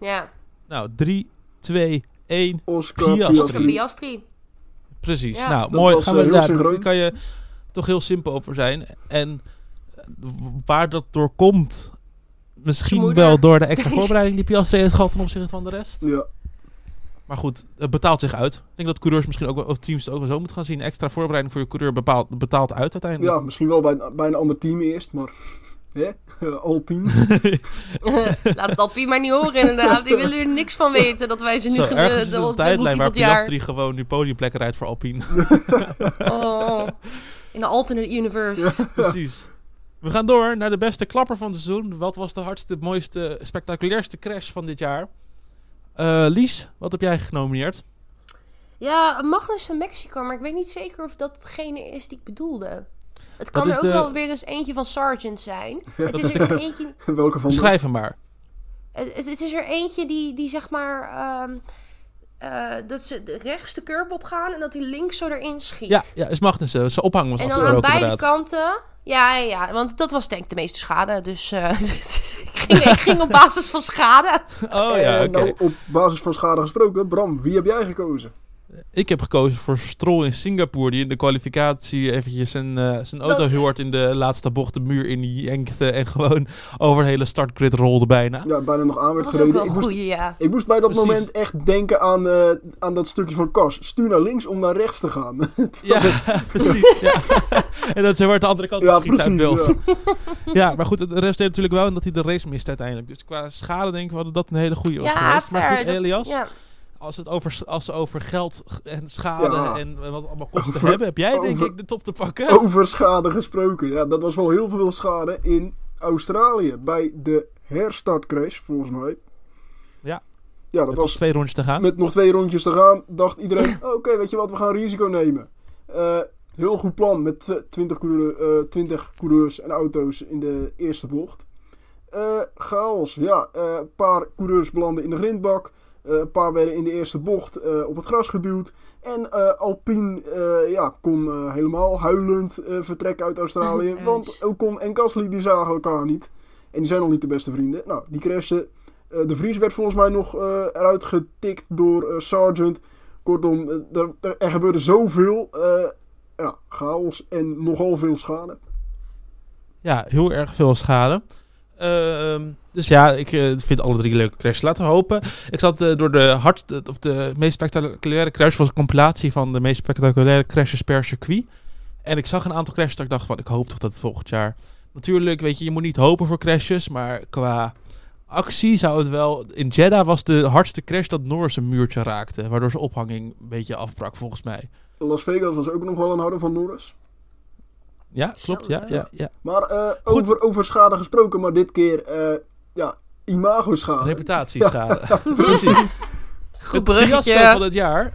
Speaker 3: Ja, ja.
Speaker 1: Nou, 3, 2, 1.
Speaker 2: Oscar
Speaker 1: Piastri.
Speaker 3: Oscar
Speaker 2: Piastri.
Speaker 3: Piastri.
Speaker 1: Precies.
Speaker 3: Ja.
Speaker 1: Nou,
Speaker 2: Dat
Speaker 1: mooi.
Speaker 2: was,
Speaker 1: Gaan we,
Speaker 2: eh,
Speaker 1: daar kan je toch heel simpel over zijn. En eh, waar dat door komt, misschien wel door de extra voorbereiding die Piastri heeft gehad ten opzichte van de rest.
Speaker 2: Ja,
Speaker 1: Maar goed, het betaalt zich uit. Ik denk dat coureurs misschien ook wel, of teams het ook wel zo moeten gaan zien. Extra voorbereiding voor je coureur bepaalt, betaalt uit uiteindelijk.
Speaker 2: ja, misschien wel bij, bij een ander team eerst, maar... Hè? Alpine.
Speaker 3: Laat het Alpine maar niet horen inderdaad. Die willen er niks van weten dat wij ze nu
Speaker 1: Zo,
Speaker 3: gaan
Speaker 1: ergens
Speaker 3: de,
Speaker 1: is
Speaker 3: de,
Speaker 1: een
Speaker 3: de
Speaker 1: tijdlijn waar
Speaker 3: rookie van het jaar.
Speaker 1: Piastri gewoon nu podiumplekken rijdt voor Alpine.
Speaker 3: Oh, in een alternate universe.
Speaker 1: Precies. We gaan door naar de beste klapper van het seizoen. Wat was de hardste, mooiste, spectaculairste crash van dit jaar? Eh, Lies, wat heb jij genomineerd?
Speaker 3: Ja, Magnus in Mexico, maar ik weet niet zeker of dat hetgene is die ik bedoelde. Het kan er ook
Speaker 1: de-
Speaker 3: wel weer eens eentje van Sargent zijn. het is
Speaker 1: is
Speaker 3: er
Speaker 1: de-
Speaker 3: eentje,
Speaker 2: Welke van de...
Speaker 1: Beschrijf hem maar.
Speaker 3: het, het- het is er eentje die, die zeg maar... ehm, eh, dat ze de rechts de curb op gaan en dat hij links zo erin schiet.
Speaker 1: Ja, ja is Magnussen. Zijn ophang was
Speaker 3: en dan aan beide
Speaker 1: inderdaad.
Speaker 3: kanten. Ja, ja, ja, want dat was denk ik de meeste schade. Dus eh, ging, ik ging op basis van schade.
Speaker 1: Oh ja,
Speaker 2: Eh,
Speaker 1: oké.
Speaker 2: Nou, op basis van schade gesproken. Bram, wie heb jij gekozen?
Speaker 1: Ik heb gekozen voor Stroll in Singapore, die in de kwalificatie eventjes zijn, eh, zijn auto
Speaker 3: Dat-
Speaker 1: heel hard in de laatste bocht de muur in jankte en gewoon over de hele startgrid rolde bijna.
Speaker 2: Ja, bijna nog aan werd
Speaker 3: Dat was ook
Speaker 2: gereden.
Speaker 3: wel
Speaker 2: Ik moest,
Speaker 3: goeie, ja.
Speaker 2: ik moest bij dat
Speaker 1: Precies.
Speaker 2: moment echt denken aan, eh, aan dat stukje van Kas. Stuur naar links om naar rechts te gaan.
Speaker 1: Ja, precies. Ja. en dat ze waar de andere kant
Speaker 2: Ja,
Speaker 1: uit
Speaker 2: precies.
Speaker 1: beeld.
Speaker 2: Ja.
Speaker 1: Ja, maar goed, het resteert natuurlijk wel in dat hij de race mist uiteindelijk. Dus qua schade denk ik wel dat dat een hele goede was
Speaker 3: Ja,
Speaker 1: geweest. Maar goed,
Speaker 3: dat-
Speaker 1: Elias,
Speaker 3: Ja.
Speaker 1: Als, het over, als ze over geld en schade
Speaker 2: Ja.
Speaker 1: en wat allemaal kosten
Speaker 2: Over-
Speaker 1: hebben, heb jij denk ik de top te pakken.
Speaker 2: Over schade gesproken. Ja, dat was wel heel veel schade in Australië. Bij de herstartcrash, volgens mij.
Speaker 1: Ja.
Speaker 2: Ja, dat
Speaker 1: Met nog
Speaker 2: was
Speaker 1: twee rondjes te gaan.
Speaker 2: met nog twee rondjes te gaan. Dacht iedereen, oké, weet je wat, we gaan risico nemen. Eh, heel goed plan met tw- 20, coureur, eh, 20 coureurs en auto's in de eerste bocht. Eh, chaos, ja. Een paar coureurs belanden in de grindbak. Eh, een paar werden in de eerste bocht eh, op het gras geduwd. En eh, Alpine eh, ja, kon eh, helemaal huilend eh, vertrekken uit Australië. Want Ocon en Gasly die zagen elkaar niet. En die zijn al niet de beste vrienden. Nou, die crashten. Eh, de Vries werd volgens mij nog eh, eruit getikt door Sargent. Kortom, er, er, er gebeurde zoveel. eh, ja, chaos en nogal veel schade.
Speaker 1: Ja, heel erg veel schade. Ehm, dus ja, ik eh, vind alle drie leuke crashes. Laten we hopen. Ik zat eh, door de hard, of de meest spectaculaire crash was een compilatie van de meest spectaculaire crashes per circuit. En ik zag een aantal crashes dat ik dacht van, ik hoop toch dat het volgend jaar. Natuurlijk, weet je, je moet niet hopen voor crashes, maar qua actie zou het wel... In Jeddah was de hardste crash dat Norris een muurtje raakte. Waardoor zijn ophanging een beetje afbrak, volgens mij.
Speaker 2: Las Vegas was ook nog wel een houder van Norris.
Speaker 1: Ja, klopt. Ja,
Speaker 3: ja.
Speaker 1: ja.
Speaker 2: Maar eh, over, over schade gesproken, maar dit keer, eh ja, imago-schade.
Speaker 1: Reputatieschade.
Speaker 2: Precies.
Speaker 3: Goed
Speaker 1: Het fiasco van het jaar.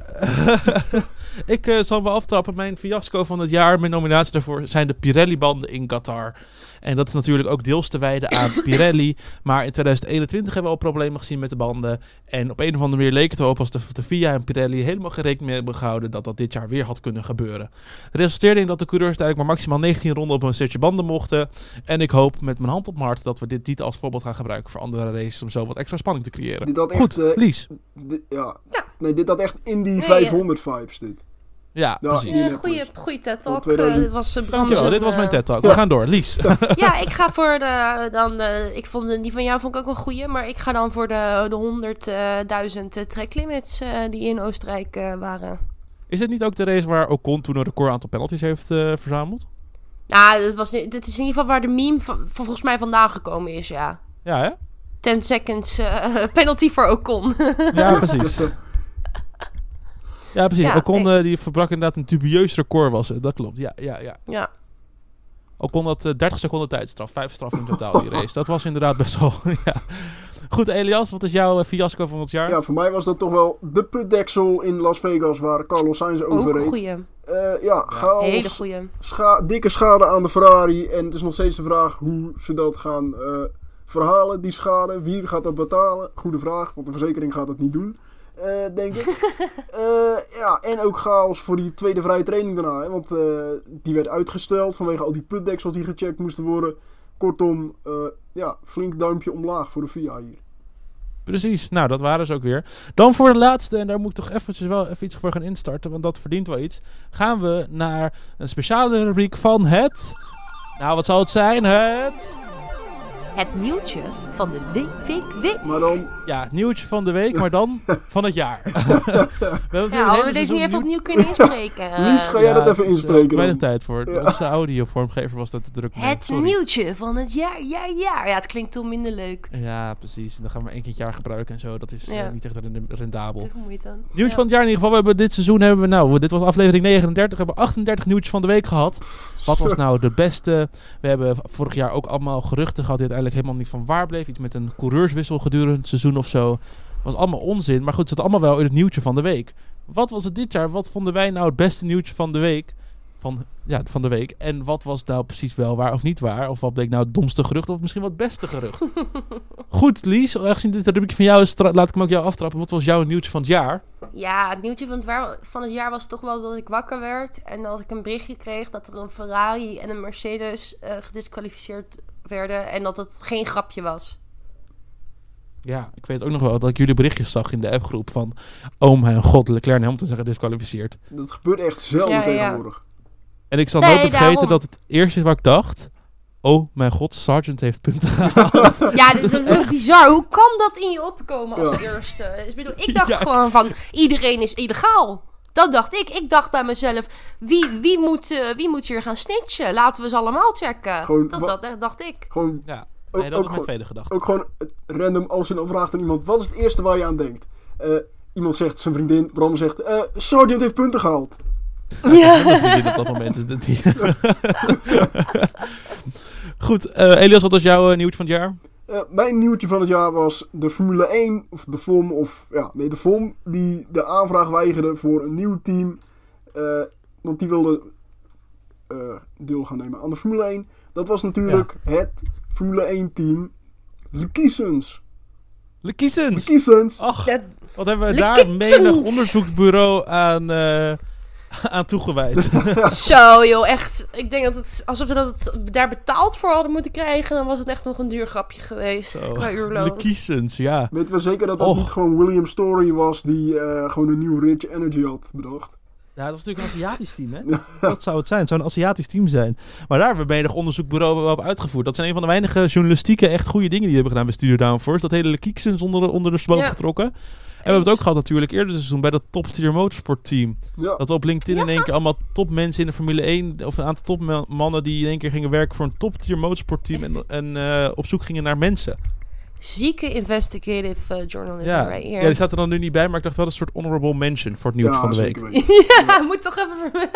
Speaker 1: ik eh, zal wel aftrappen. Mijn fiasco van het jaar, mijn nominatie daarvoor, zijn de Pirelli-banden in Qatar. En dat is natuurlijk ook deels te wijden aan Pirelli. Maar in 2021 hebben we al problemen gezien met de banden. En op een of andere manier leek het erop als de, de FIA en Pirelli helemaal geen rekening mee hebben gehouden dat dat dit jaar weer had kunnen gebeuren. Het resulteerde in dat de coureurs uiteindelijk maar maximaal 19 ronden op een setje banden mochten. En ik hoop met mijn hand op mijn hart dat we dit niet als voorbeeld gaan gebruiken voor andere races om zo wat extra spanning te creëren.
Speaker 2: Dit had echt,
Speaker 1: Goed,
Speaker 2: eh,
Speaker 1: Lies.
Speaker 2: Ja. Nee, dit had echt Indy
Speaker 3: Nee,
Speaker 2: 500 vibes, dit.
Speaker 1: Ja,
Speaker 2: Ja,
Speaker 1: precies.
Speaker 3: Eh, goeie, goeie TED Talk.
Speaker 2: 2000.
Speaker 3: Eh, dit was uh,
Speaker 1: Dankjewel, dit was mijn TED Talk. We gaan door. Lies.
Speaker 3: Ja, ik ga voor de. Dan, de- ik vond de- die van jou vond ik ook een goeie. Maar ik ga dan voor de, de 100.000 uh, tracklimits eh, die in Oostenrijk eh, waren.
Speaker 1: Is dit niet ook de race waar Ocon toen een record aantal penalties heeft eh, verzameld?
Speaker 3: Nou, dat was, dit is in ieder geval waar de meme van, van volgens mij vandaan gekomen is, ja.
Speaker 1: Ja, hè?
Speaker 3: 10 seconds eh, penalty voor Ocon.
Speaker 1: Ja, precies. Ja, precies.
Speaker 3: Ja,
Speaker 1: Ocon eh, die verbrak inderdaad een dubieus record was het. Dat klopt. Ja, ja, ja.
Speaker 3: ja.
Speaker 1: Ocon had eh, 30 seconden tijdstraf. Vijf straffen in totaal die race. Dat was inderdaad best wel... ja. Goed, Elias. Wat is jouw eh, fiasco van het jaar?
Speaker 2: Ja, voor mij was dat toch wel de putdeksel in Las Vegas waar Carlos Sainz
Speaker 3: Ook een
Speaker 2: overreed.
Speaker 3: goeie.
Speaker 2: Eh, ja, chaos,
Speaker 3: Hele goeie.
Speaker 2: scha- dikke schade aan de Ferrari. En het is nog steeds de vraag hoe ze dat gaan eh, verhalen, die schade. Wie gaat dat betalen? Goede vraag, want de verzekering gaat het niet doen. Eh, denk ik. Eh, ja, en ook chaos voor die tweede vrije training daarna. Hè, want eh, die werd uitgesteld vanwege al die putdeksels die gecheckt moesten worden. Kortom, eh, ja, flink duimpje omlaag voor de FIA hier.
Speaker 1: Precies, nou dat waren ze ook weer. Dan voor de laatste, en daar moet ik toch eventjes wel even iets voor gaan instarten, want dat verdient wel iets. Gaan we naar een speciale rubriek van het... Nou, wat zal het zijn? Het...
Speaker 3: Het nieuwtje van de week, week, week.
Speaker 2: Maar dan,
Speaker 1: Ja, het nieuwtje van de week, maar dan van het jaar. we
Speaker 3: Ja, hadden we deze niet even
Speaker 1: nieuw-
Speaker 3: opnieuw kunnen inspreken?
Speaker 2: Lies, ga jij dat even
Speaker 1: is, eh,
Speaker 2: inspreken
Speaker 1: te weinig
Speaker 2: dan?
Speaker 1: tijd voor.
Speaker 2: Ja.
Speaker 1: Onze audiovormgever was dat te druk mee.
Speaker 3: Het
Speaker 1: Sorry.
Speaker 3: nieuwtje van het jaar, ja, ja. Ja, het klinkt toen minder leuk.
Speaker 1: Ja, precies. En dan gaan we één keer het jaar gebruiken en zo. Dat is eh, niet echt rendabel.
Speaker 3: Te moeite.
Speaker 1: Nieuwtje
Speaker 3: Ja.
Speaker 1: van het jaar in ieder geval. We hebben dit seizoen hebben we nou, dit was aflevering 39, we hebben 38 nieuwtjes van de week gehad. Wat was nou de beste? We hebben vorig jaar ook allemaal geruchten gehad die uiteindelijk helemaal niet van waar bleef. Iets met een coureurswissel gedurende het seizoen of zo. Was allemaal onzin. Maar goed, het zat allemaal wel in het nieuwtje van de week. Wat was het dit jaar? Wat vonden wij nou het beste nieuwtje van de week? Van, ja, van de week. En wat was nou precies wel waar of niet waar? Of wat bleek nou het domste gerucht of misschien wat het beste gerucht? Goed, Lies, aangezien dit rubriekje van jou is, laat ik hem ook jou aftrappen. Wat was jouw nieuwtje van het jaar?
Speaker 3: Ja, het nieuwtje van het, waar- van het jaar was toch wel dat ik wakker werd. En dat ik een berichtje kreeg dat er een Ferrari en een Mercedes eh, gedisqualificeerd werden. En dat het geen grapje was.
Speaker 1: Ja, ik weet ook nog wel dat ik jullie berichtjes zag in de appgroep van... Oh mijn god, Leclerc en Hamilton zijn gedisqualificeerd.
Speaker 2: dat gebeurt echt zelden
Speaker 3: Ja, ja, ja.
Speaker 2: tegenwoordig.
Speaker 1: En ik zal
Speaker 3: Nee,
Speaker 1: nooit vergeten
Speaker 3: daarom.
Speaker 1: dat het eerste is wat ik dacht... Oh mijn god, Sargent heeft punten gehaald.
Speaker 3: Ja, dit, dit is ook bizar. Hoe kan dat in je opkomen als
Speaker 2: Ja.
Speaker 3: eerste? Dus Ik, bedoel, ik dacht
Speaker 1: Ja.
Speaker 3: gewoon van, iedereen is illegaal. Dat dacht ik. Ik dacht bij mezelf, wie, wie, moet, eh, wie moet hier gaan snitchen? Laten we ze allemaal checken.
Speaker 2: Gewoon
Speaker 3: dat, dat dacht ik.
Speaker 2: Gewoon,
Speaker 1: ja,
Speaker 2: ook,
Speaker 1: nee, dat
Speaker 2: ook,
Speaker 1: was mijn
Speaker 2: gewoon,
Speaker 1: tweede gedachte.
Speaker 2: ook gewoon eh, random als je dan vraagt aan iemand, wat is het eerste waar je aan denkt? Eh, iemand zegt, zijn vriendin, Bram zegt, eh Sargent heeft punten gehaald.
Speaker 1: Ja. Op dat moment is. Goed, eh, Elias, wat was jouw eh, nieuwtje van het jaar?
Speaker 2: Eh, mijn nieuwtje van het jaar was de Formule 1, of de FOM, of ja, nee, de FOM, die de aanvraag weigerde voor een nieuw team. Eh, want die wilde eh, deel gaan nemen aan de Formule 1. Dat was natuurlijk het Formule 1 team Lekisens.
Speaker 1: Lekissens!
Speaker 2: Lekisens.
Speaker 1: Ach, wat hebben we daar menig onderzoeksbureau aan, eh, aan toegewijd.
Speaker 3: Zo joh, echt. Ik denk dat het, alsof we dat het daar betaald voor hadden moeten krijgen, dan was het echt nog een duur grapje geweest.
Speaker 1: Zo.
Speaker 3: Qua uurloon.
Speaker 1: Lekissens, ja.
Speaker 2: Weten we zeker dat dat
Speaker 1: Och.
Speaker 2: niet gewoon William Story was die eh, gewoon een nieuw Rich Energy had bedacht?
Speaker 1: Ja, dat was natuurlijk een Aziatisch team, hè? Dat, dat zou het zijn. Het zou een Aziatisch team zijn. Maar daar hebben we menig onderzoekbureau wel op uitgevoerd. Dat zijn een van de weinige journalistieke echt goede dingen die we hebben gedaan bij Studio Downforce. Dat hele Kiksens onder, de- onder de sloot
Speaker 3: Ja.
Speaker 1: getrokken. En we hebben het ook gehad natuurlijk eerder dit seizoen bij dat top tier motorsport team.
Speaker 2: Ja,
Speaker 1: Dat we op LinkedIn in één keer allemaal topmensen in de Formule 1... of een aantal topmannen die in één keer gingen werken voor een top tier motorsport team... en, en eh, op zoek gingen naar mensen.
Speaker 3: zieke investigative eh, journalism
Speaker 1: Ja.
Speaker 3: right
Speaker 1: ja,
Speaker 3: here.
Speaker 1: die staat er dan nu niet bij, maar ik dacht wel een soort honorable mention voor het nieuws
Speaker 2: Ja,
Speaker 1: van de week.
Speaker 3: Ja, moet toch even...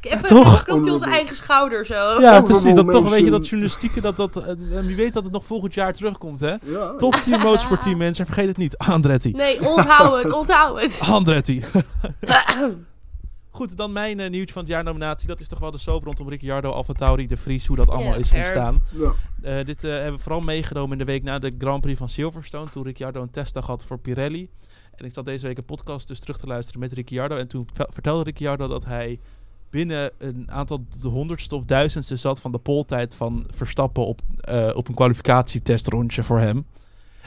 Speaker 3: even
Speaker 1: toch?
Speaker 3: een zijn eigen schouder zo.
Speaker 1: Ja, precies. Dat toch weet je
Speaker 2: mention.
Speaker 1: dat journalistieke, dat, dat, eh, en wie weet dat het nog volgend jaar terugkomt, hè?
Speaker 2: Ja.
Speaker 1: Top 10 motorsport mensen, vergeet het niet. Andretti.
Speaker 3: Nee, onthoud het, onthoud het.
Speaker 1: Andretti. Goed, dan mijn eh, nieuwtje van het jaar nominatie. Dat is toch wel de soap rondom Ricciardo, AlphaTauri, De Vries, hoe dat allemaal is ontstaan.
Speaker 2: Ja.
Speaker 1: Eh, dit eh, hebben we vooral meegenomen in de week na de Grand Prix van Silverstone. Toen Ricciardo een testdag had voor Pirelli. En ik zat deze week een podcast dus terug te luisteren met Ricciardo. En toen ve- vertelde Ricciardo dat hij binnen een aantal de honderdste of duizendste zat van de poltijd van Verstappen op, eh, op een kwalificatietestrondje voor hem.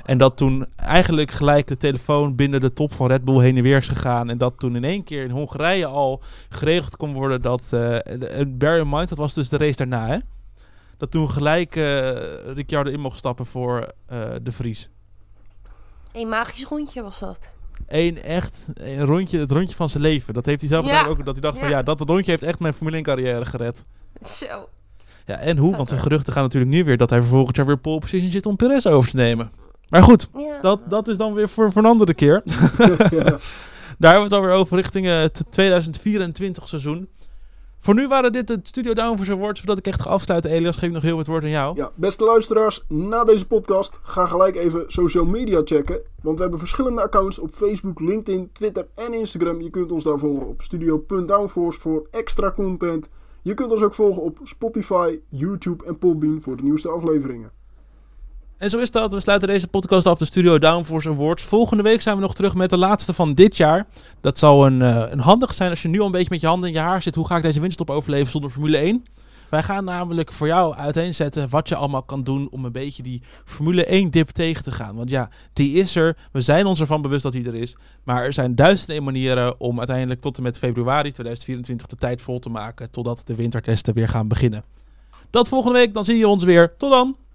Speaker 1: En dat toen eigenlijk gelijk de telefoon binnen de top van Red Bull heen en weer is gegaan. En dat toen in één keer in Hongarije al geregeld kon worden dat... en bear in mind, dat was dus de race daarna, hè? Dat toen gelijk eh Ricciardo in mocht stappen voor eh, de Vries.
Speaker 3: Een magisch rondje was dat.
Speaker 1: Eén echt een rondje, het rondje van zijn leven. Dat heeft hij zelf
Speaker 3: Ja.
Speaker 1: ook. Dat hij dacht van
Speaker 3: Ja.
Speaker 1: dat rondje heeft echt mijn Formule 1 carrière gered.
Speaker 3: Zo.
Speaker 1: Ja, en hoe? Want
Speaker 3: hoor.
Speaker 1: geruchten gaan natuurlijk nu weer dat hij vervolgens jaar weer pole position zit om Perez over te nemen. Maar goed,
Speaker 3: Ja.
Speaker 1: dat, dat is dan weer voor, voor een andere keer.
Speaker 2: Ja.
Speaker 1: Daar hebben we het alweer over richting eh, het 2024 seizoen. Voor nu waren dit de Studio Downforce Awards. Voordat ik echt ga afsluiten, Elias, geef ik nog heel het woord aan jou.
Speaker 2: Ja, beste luisteraars, na deze podcast ga gelijk even social media checken. Want we hebben verschillende accounts op Facebook, LinkedIn, Twitter en Instagram. Je kunt ons daar volgen op studio.downforce voor extra content. Je kunt ons ook volgen op Spotify, YouTube en Podbean voor de nieuwste afleveringen.
Speaker 1: En zo is dat. We sluiten deze podcast af, de Studio Downforce Awards. Volgende week zijn we nog terug met de laatste van dit jaar. Dat zal een, eh, een handig zijn als je nu al een beetje met je handen in je haar zit. Hoe ga ik deze winststop overleven zonder Formule 1? Wij gaan namelijk voor jou uiteenzetten wat je allemaal kan doen om een beetje die Formule 1 dip tegen te gaan. Want ja, die is er. We zijn ons ervan bewust dat die er is. Maar er zijn duizenden manieren om uiteindelijk tot en met februari 2024 de tijd vol te maken. Totdat de wintertesten weer gaan beginnen. Dat volgende week, dan zie je ons weer. Tot dan!